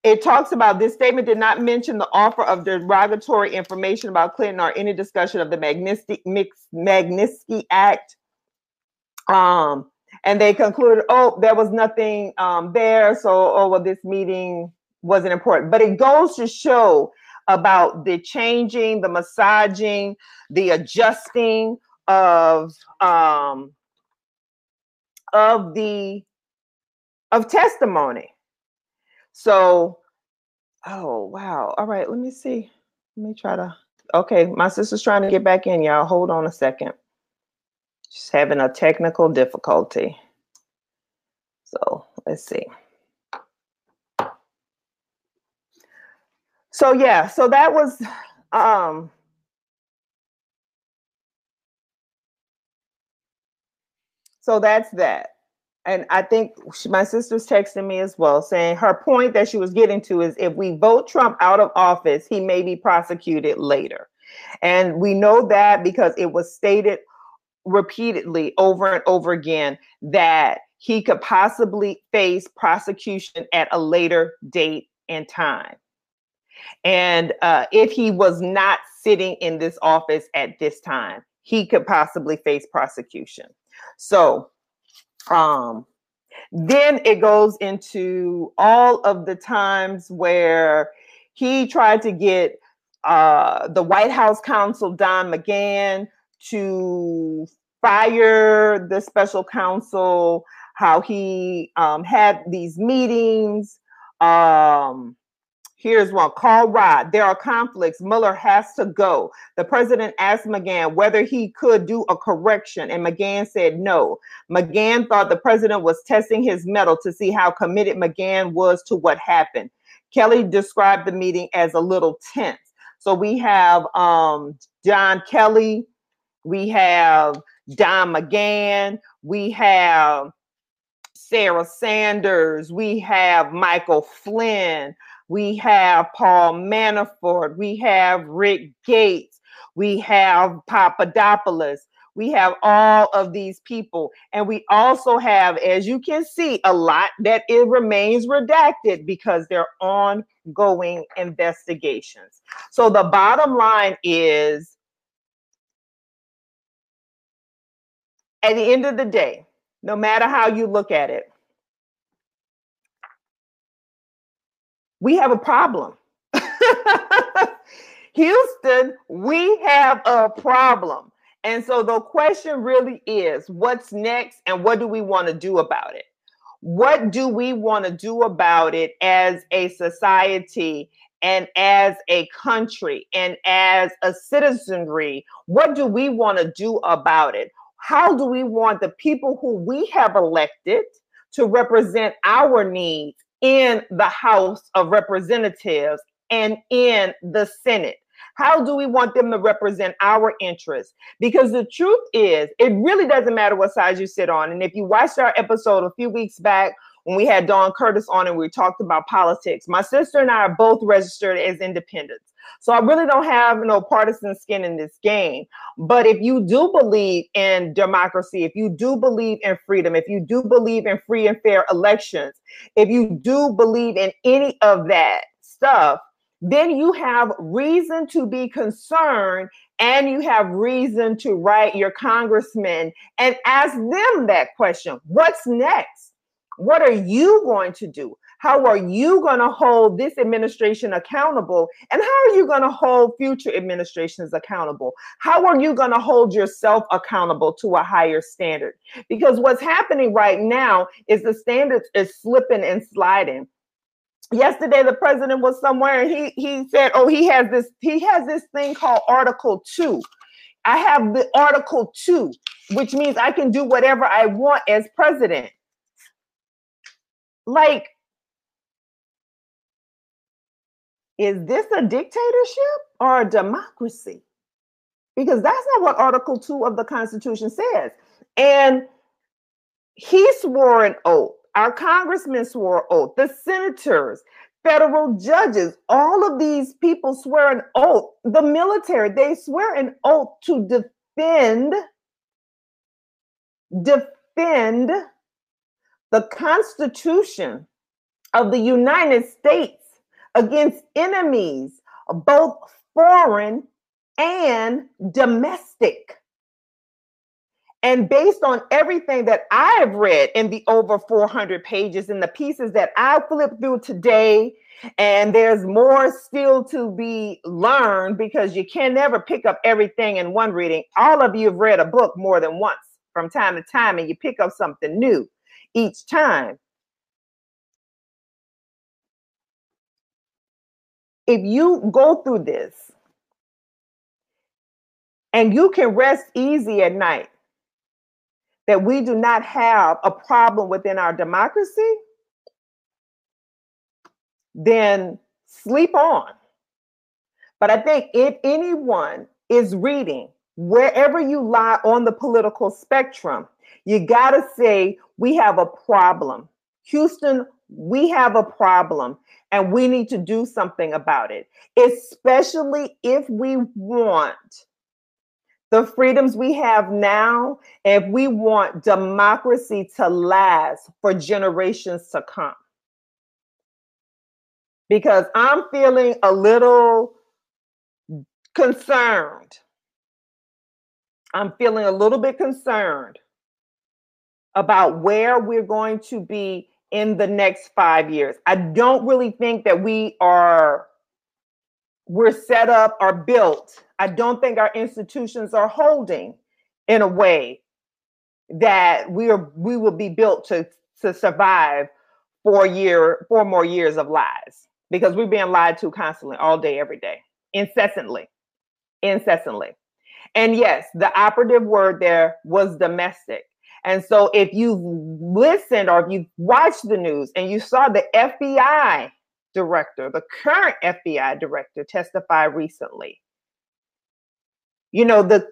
it talks about this statement did not mention the offer of derogatory information about Clinton or any discussion of the Magnitsky, Magnitsky Act um, and they concluded, oh, there was nothing um, there. So, oh, well, this meeting wasn't important. But it goes to show about the changing, the massaging, the adjusting of um, of the of testimony. So, oh wow. All right, let me see. Let me try to okay. My sister's trying to get back in, y'all. Hold on a second. She's having a technical difficulty. So let's see. So yeah, so that was um so that's that. And I think she, my sister's texting me as well, saying her point that she was getting to is if we vote Trump out of office, he may be prosecuted later. And we know that because it was stated repeatedly over and over again that he could possibly face prosecution at a later date and time. And uh, if he was not sitting in this office at this time, he could possibly face prosecution. So, um, then it goes into all of the times where he tried to get uh, the White House counsel, Don McGahn, to fire the special counsel, how he um, had these meetings. Um, here's one call Rod. There are conflicts. Mueller has to go. The president asked McGahn whether he could do a correction, and McGahn said no. McGahn thought the president was testing his mettle to see how committed McGahn was to what happened. Kelly described the meeting as a little tense. So we have um, John Kelly, we have Don McGahn, we have Sarah Sanders, we have Michael Flynn, we have Paul Manafort, we have Rick Gates, we have Papadopoulos, we have all of these people. And we also have, as you can see, a lot that it remains redacted because they're ongoing investigations. So the bottom line is at the end of the day, no matter how you look at it, we have a problem. Houston, we have a problem. And so the question really is what's next and what do we want to do about it? What do we want to do about it as a society and as a country and as a citizenry? What do we want to do about it? How do we want the people who we have elected to represent our needs in the House of Representatives and in the Senate? How do we want them to represent our interests? Because the truth is, it really doesn't matter what side you sit on. And if you watched our episode a few weeks back when we had Dawn Curtis on and we talked about politics, my sister and I are both registered as independents. So I really don't have no partisan skin in this game. But if you do believe in democracy, if you do believe in freedom, if you do believe in free and fair elections, if you do believe in any of that stuff, then you have reason to be concerned and you have reason to write your congressman and ask them that question what's next? What are you going to do? How are you going to hold this administration accountable? And how are you going to hold future administrations accountable? How are you going to hold yourself accountable to a higher standard? Because what's happening right now is the standards is slipping and sliding. yesterday the president was somewhere and he he said, "Oh, he has this he has this thing called Article 2." I have the Article 2, which means I can do whatever I want as president. Like is this a dictatorship or a democracy? Because that's not what Article 2 of the Constitution says. And he swore an oath. Our congressmen swore an oath. The senators, federal judges, all of these people swear an oath. The military, they swear an oath to defend, defend the Constitution of the United States against enemies, both foreign and domestic. And based on everything that I've read in the over 400 pages and the pieces that I flipped through today, and there's more still to be learned because you can never pick up everything in one reading. All of you have read a book more than once from time to time, and you pick up something new each time. If you go through this and you can rest easy at night that we do not have a problem within our democracy, then sleep on. But I think if anyone is reading, wherever you lie on the political spectrum, you got to say, we have a problem. Houston, we have a problem and we need to do something about it, especially if we want the freedoms we have now, if we want democracy to last for generations to come. Because I'm feeling a little concerned. I'm feeling a little bit concerned about where we're going to be in the next five years. I don't really think that we are we're set up or built. I don't think our institutions are holding in a way that we are we will be built to to survive four year four more years of lies. Because we're being lied to constantly all day every day. Incessantly. Incessantly. And yes the operative word there was domestic and so if you've listened or if you've watched the news and you saw the FBI director the current FBI director testify recently you know, the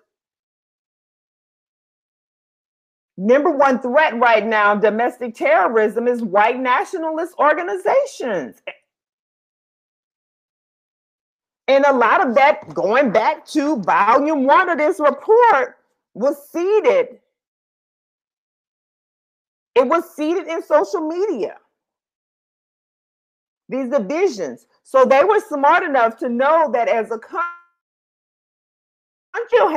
number one threat right now, domestic terrorism, is white nationalist organizations. And a lot of that, going back to volume one of this report, was seeded. It was seeded in social media. These divisions. So they were smart enough to know that as a country,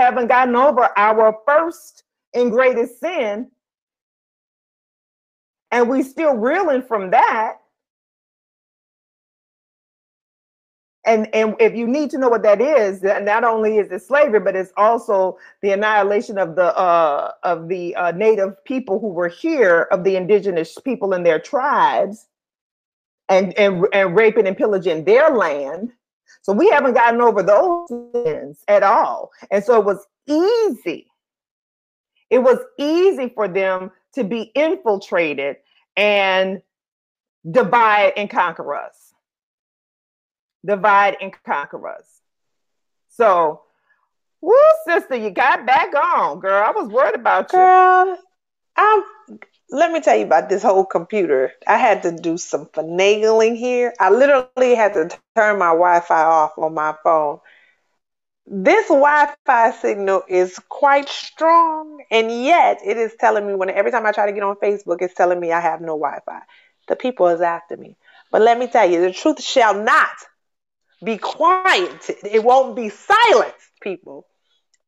haven't gotten over our first and greatest sin. And we still reeling from that. And, and if you need to know what that is, not only is it slavery, but it's also the annihilation of the uh, of the uh, native people who were here, of the indigenous people in their tribes, and and and raping and pillaging their land so we haven't gotten over those sins at all. And so it was easy. It was easy for them to be infiltrated and divide and conquer us. Divide and conquer us. So, woo, sister, you got back on, girl. I was worried about you. Girl, I'm let me tell you about this whole computer. I had to do some finagling here. I literally had to turn my Wi Fi off on my phone. This Wi Fi signal is quite strong, and yet it is telling me when every time I try to get on Facebook, it's telling me I have no Wi Fi. The people is after me. But let me tell you, the truth shall not be quieted. It won't be silenced, people.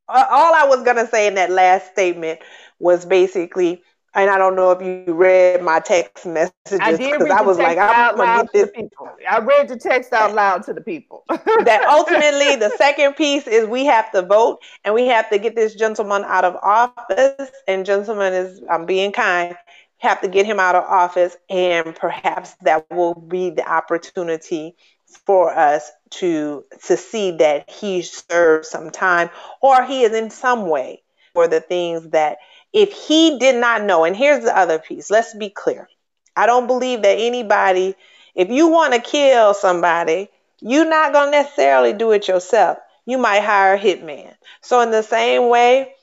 All I was going to say in that last statement was basically and I don't know if you read my text messages because I, I, was like, I'm gonna get this. People. I read the text out loud to the people. that ultimately, the second piece is we have to vote and we have to get this gentleman out of office. And gentleman is, I'm being kind. have to get him out of office, and perhaps that will be the opportunity for us to to see that he served some time or he is in some way for the things that if he did not know. And here's the other piece. Let's be clear. I don't believe that anybody if you want to kill somebody you're not going to necessarily do it yourself. You might hire a hitman. So in the same way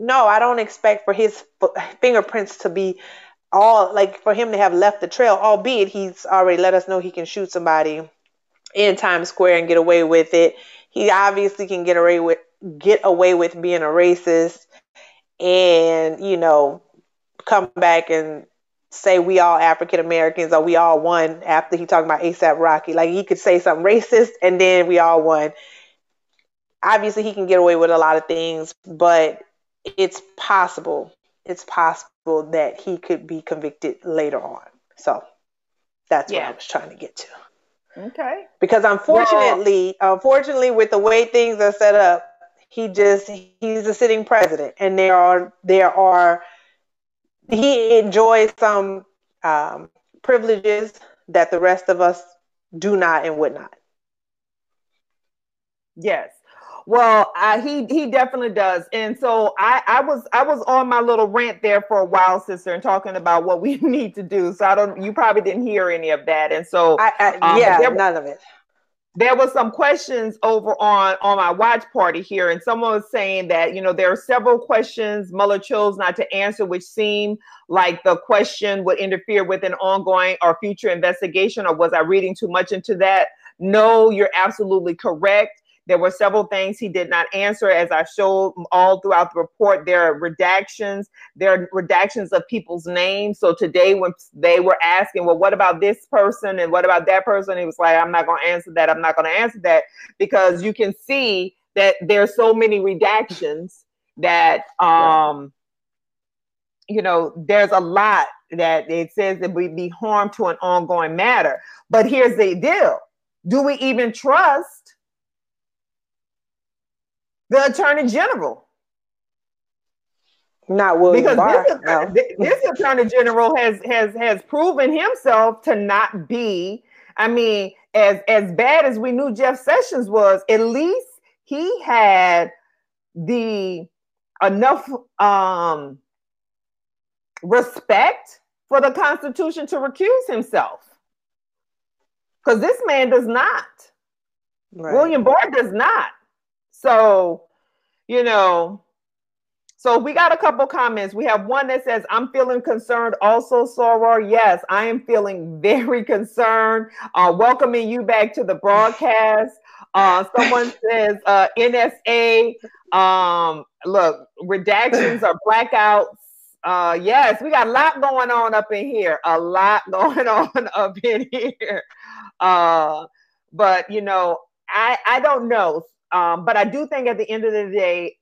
no i don't expect for his fingerprints to be all like for him to have left the trail albeit he's already let us know he can shoot somebody in Times Square and get away with it. He obviously can get away with get away with being a racist and, you know, come back and say we all African Americans or we all won after he talked about ASAP Rocky. Like he could say something racist and then we all won. Obviously he can get away with a lot of things, but it's possible. It's possible that he could be convicted later on. So that's yeah. what I was trying to get to. Okay. Because unfortunately, well, unfortunately, with the way things are set up, he just he's a sitting president, and there are there are he enjoys some um, privileges that the rest of us do not and would not. Yes. Well, I, he he definitely does, and so I I was I was on my little rant there for a while, sister, and talking about what we need to do. So I don't, you probably didn't hear any of that, and so I, I, um, yeah, there, none of it. There was some questions over on on my watch party here, and someone was saying that you know there are several questions Mueller chose not to answer, which seem like the question would interfere with an ongoing or future investigation. Or was I reading too much into that? No, you're absolutely correct there were several things he did not answer, as I showed all throughout the report. There are redactions. There are redactions of people's names. So today, when they were asking, well, what about this person and what about that person? He was like, I'm not going to answer that. I'm not going to answer that because you can see that there's so many redactions that, um, you know, there's a lot that it says that would be harm to an ongoing matter. But here's the deal: Do we even trust? The attorney general. Not William because Barr, this, no. this attorney general has has has proven himself to not be. I mean, as as bad as we knew Jeff Sessions was, at least he had the enough um, respect for the Constitution to recuse himself. Because this man does not. Right. William Barr does not. So, you know, so we got a couple comments. We have one that says, I'm feeling concerned also, Soror. Yes, I am feeling very concerned. Uh, welcoming you back to the broadcast. Uh, someone says uh, NSA. Um, look, redactions or blackouts. Uh, yes, we got a lot going on up in here. A lot going on up in here. Uh, but you know, I I don't know. Um, but I do think at the end of the day,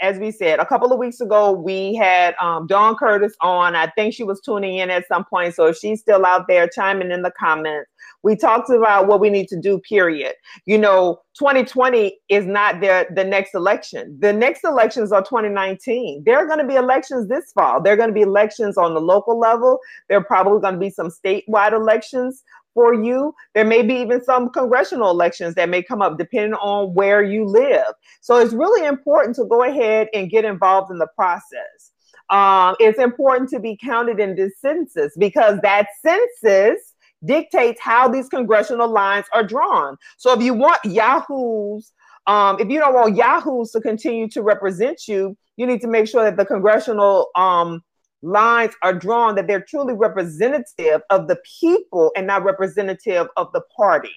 as we said a couple of weeks ago, we had um, Dawn Curtis on. I think she was tuning in at some point. So if she's still out there chiming in the comments, we talked about what we need to do, period. You know, 2020 is not the, the next election. The next elections are 2019. There are going to be elections this fall. There are going to be elections on the local level. There are probably going to be some statewide elections for you. There may be even some congressional elections that may come up depending on where you live. So it's really important to go ahead and get involved in the process. Um, it's important to be counted in this census because that census dictates how these congressional lines are drawn. So if you want Yahoos, um, if you don't want Yahoos to continue to represent you, you need to make sure that the congressional um, lines are drawn that they're truly representative of the people and not representative of the party.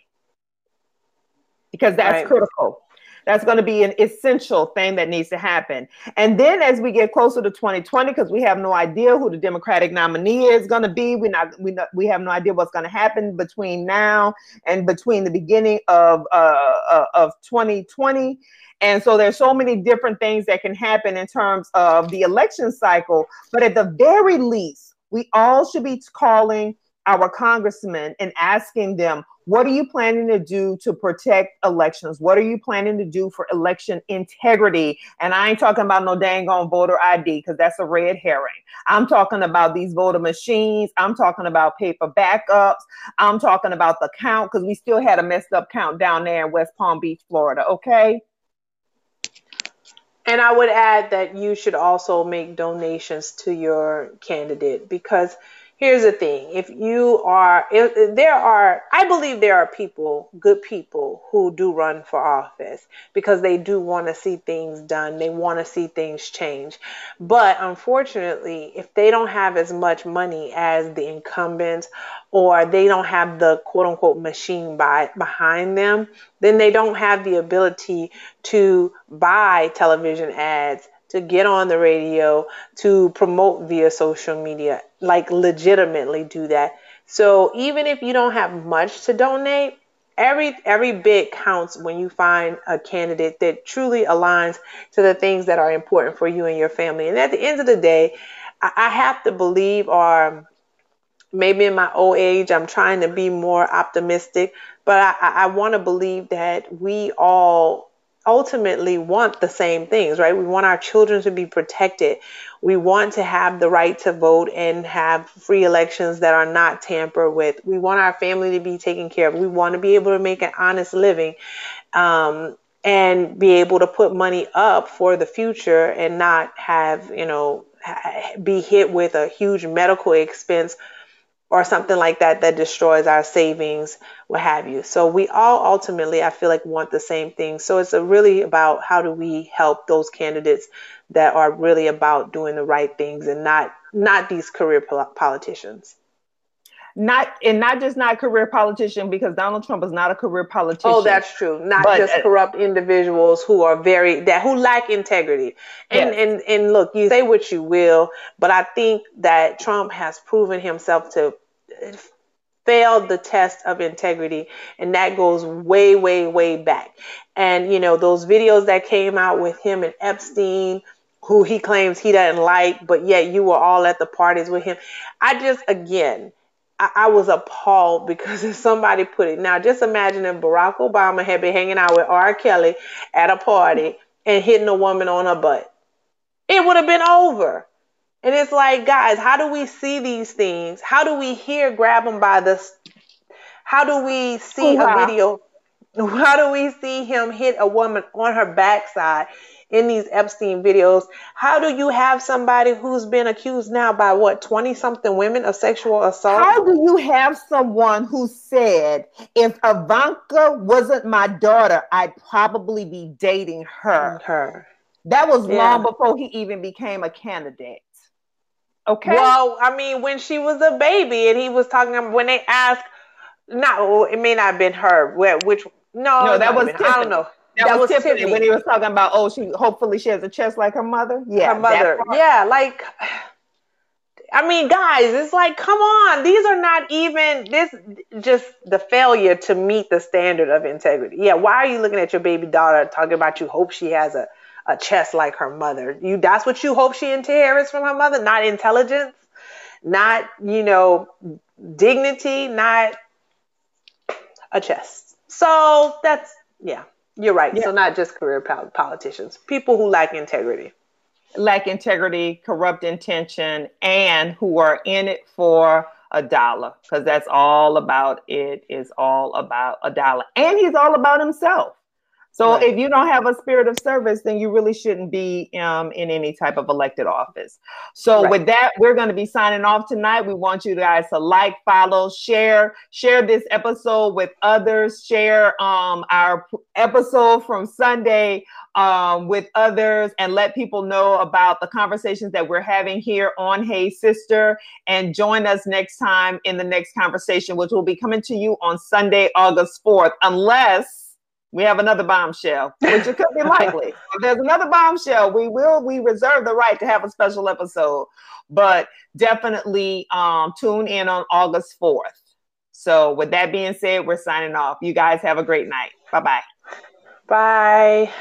Because that's right. critical. That's going to be an essential thing that needs to happen. And then as we get closer to 2020, because we have no idea who the Democratic nominee is going to be, we not we not, we have no idea what's going to happen between now and between the beginning of uh, uh of 2020 and so there's so many different things that can happen in terms of the election cycle. But at the very least, we all should be calling our congressmen and asking them, what are you planning to do to protect elections? What are you planning to do for election integrity? And I ain't talking about no dang on voter ID because that's a red herring. I'm talking about these voter machines. I'm talking about paper backups. I'm talking about the count because we still had a messed up count down there in West Palm Beach, Florida. Okay. And I would add that you should also make donations to your candidate because here's the thing. If you are if there are i believe there are people good people who do run for office because they do want to see things done. They want to see things change. But unfortunately if they don't have as much money as the incumbent or they don't have the quote unquote machine by, behind them then they don't have the ability to buy television ads to get on the radio, to promote via social media, like legitimately do that. So even if you don't have much to donate, every every bit counts when you find a candidate that truly aligns to the things that are important for you and your family. And at the end of the day, I have to believe, or maybe in my old age, I'm trying to be more optimistic, but I, I want to believe that we all ultimately want the same things, right? We want our children to be protected. We want to have the right to vote and have free elections that are not tampered with. We want our family to be taken care of. We want to be able to make an honest living um, and be able to put money up for the future and not have, you know, be hit with a huge medical expense or something like that that destroys our savings, what have you. So we all ultimately, I feel like, want the same thing. So it's really about how do we help those candidates that are really about doing the right things and not not these career politicians not and not just not career politician because Donald Trump is not a career politician. Oh, that's true. Not but, just uh, corrupt individuals who are very that who lack integrity. And yes. and and look, you say what you will, but I think that Trump has proven himself to fail the test of integrity and that goes way way way back. And you know, those videos that came out with him and Epstein who he claims he doesn't like, but yet you were all at the parties with him. I just again I, I was appalled because if somebody put it now, just imagine if Barack Obama had been hanging out with R. Kelly at a party and hitting a woman on her butt. It would have been over. And it's like, guys, how do we see these things? How do we hear grab them by the? How do we see oh, wow. a video? How do we see him hit a woman on her backside? In these Epstein videos. How do you have somebody who's been accused now by what, 20 something women of sexual assault? How do you have someone who said, if Ivanka wasn't my daughter, I'd probably be dating her? Her. That was yeah. long before he even became a candidate. Okay. Well, I mean, when she was a baby and he was talking, when they asked, not, oh, it may not have been her, which, no, no, that was, I don't know. That, that was, Tiffany, Tiffany, when he was talking about, oh, she hopefully she has a chest like her mother. Yeah, her mother. Yeah, like I mean, guys, it's like, come on, these are not even this just the failure to meet the standard of integrity. Yeah, why are you looking at your baby daughter talking about you hope she has a, a chest like her mother? You that's what you hope she inherits from her mother, not intelligence, not, you know, dignity, not a chest. So that's yeah. You're right. Yeah. So not just career politicians, people who lack integrity. Lack integrity, corrupt intention, and who are in it for a dollar because that's all about it is all about a dollar and he's all about himself so right. if you don't have a spirit of service, then you really shouldn't be um, in any type of elected office. So right. with that, we're going to be signing off tonight. We want you guys to like, follow, share, share this episode with others. Share um, our episode from Sunday um, with others, and let people know about the conversations that we're having here on Hey Sister. And join us next time in the next conversation, which will be coming to you on Sunday, August fourth, unless we have another bombshell, which it could be likely. if there's another bombshell, we will we reserve the right to have a special episode. But definitely um, tune in on August 4th. So with that being said, we're signing off. You guys have a great night. Bye-bye. Bye.